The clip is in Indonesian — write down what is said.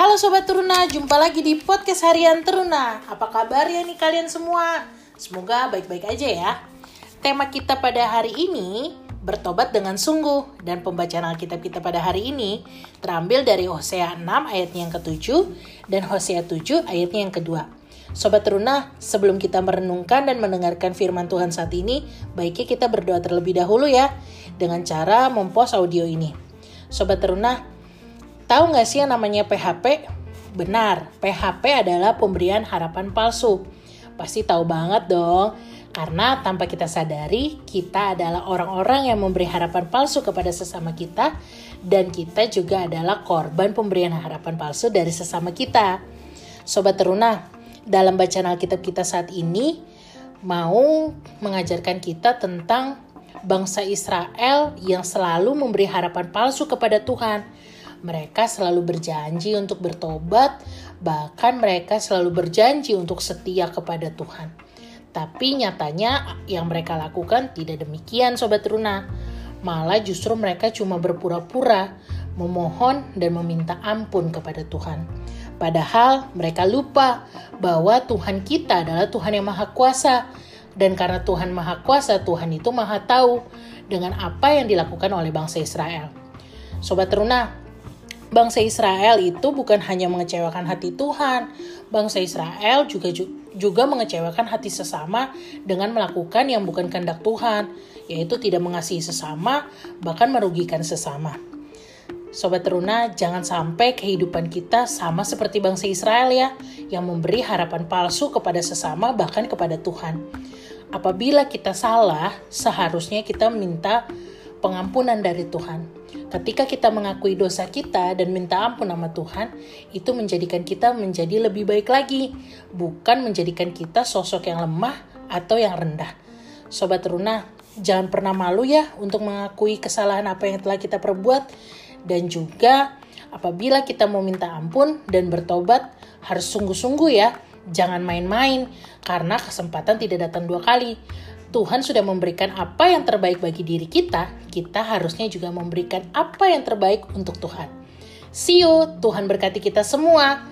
Halo Sobat Teruna, jumpa lagi di podcast harian Teruna. Apa kabar ya nih kalian semua? Semoga baik-baik aja ya. Tema kita pada hari ini bertobat dengan sungguh dan pembacaan Alkitab kita pada hari ini terambil dari Hosea 6 ayatnya yang ke-7 dan Hosea 7 ayatnya yang kedua. Sobat Teruna, sebelum kita merenungkan dan mendengarkan firman Tuhan saat ini, baiknya kita berdoa terlebih dahulu ya dengan cara mempost audio ini. Sobat Teruna, tahu nggak sih yang namanya PHP? Benar, PHP adalah pemberian harapan palsu. Pasti tahu banget dong, karena tanpa kita sadari, kita adalah orang-orang yang memberi harapan palsu kepada sesama kita, dan kita juga adalah korban pemberian harapan palsu dari sesama kita. Sobat Teruna, dalam bacaan Alkitab kita saat ini, mau mengajarkan kita tentang bangsa Israel yang selalu memberi harapan palsu kepada Tuhan mereka selalu berjanji untuk bertobat, bahkan mereka selalu berjanji untuk setia kepada Tuhan. Tapi nyatanya yang mereka lakukan tidak demikian Sobat Runa. Malah justru mereka cuma berpura-pura memohon dan meminta ampun kepada Tuhan. Padahal mereka lupa bahwa Tuhan kita adalah Tuhan yang Maha Kuasa. Dan karena Tuhan Maha Kuasa, Tuhan itu Maha Tahu dengan apa yang dilakukan oleh bangsa Israel. Sobat Teruna, bangsa Israel itu bukan hanya mengecewakan hati Tuhan, bangsa Israel juga juga mengecewakan hati sesama dengan melakukan yang bukan kehendak Tuhan, yaitu tidak mengasihi sesama, bahkan merugikan sesama. Sobat Teruna, jangan sampai kehidupan kita sama seperti bangsa Israel ya, yang memberi harapan palsu kepada sesama bahkan kepada Tuhan. Apabila kita salah, seharusnya kita minta pengampunan dari Tuhan Ketika kita mengakui dosa kita dan minta ampun nama Tuhan, itu menjadikan kita menjadi lebih baik lagi, bukan menjadikan kita sosok yang lemah atau yang rendah. Sobat Runa, jangan pernah malu ya untuk mengakui kesalahan apa yang telah kita perbuat dan juga apabila kita mau minta ampun dan bertobat harus sungguh-sungguh ya, jangan main-main karena kesempatan tidak datang dua kali. Tuhan sudah memberikan apa yang terbaik bagi diri kita, kita harusnya juga memberikan apa yang terbaik untuk Tuhan. See you, Tuhan berkati kita semua.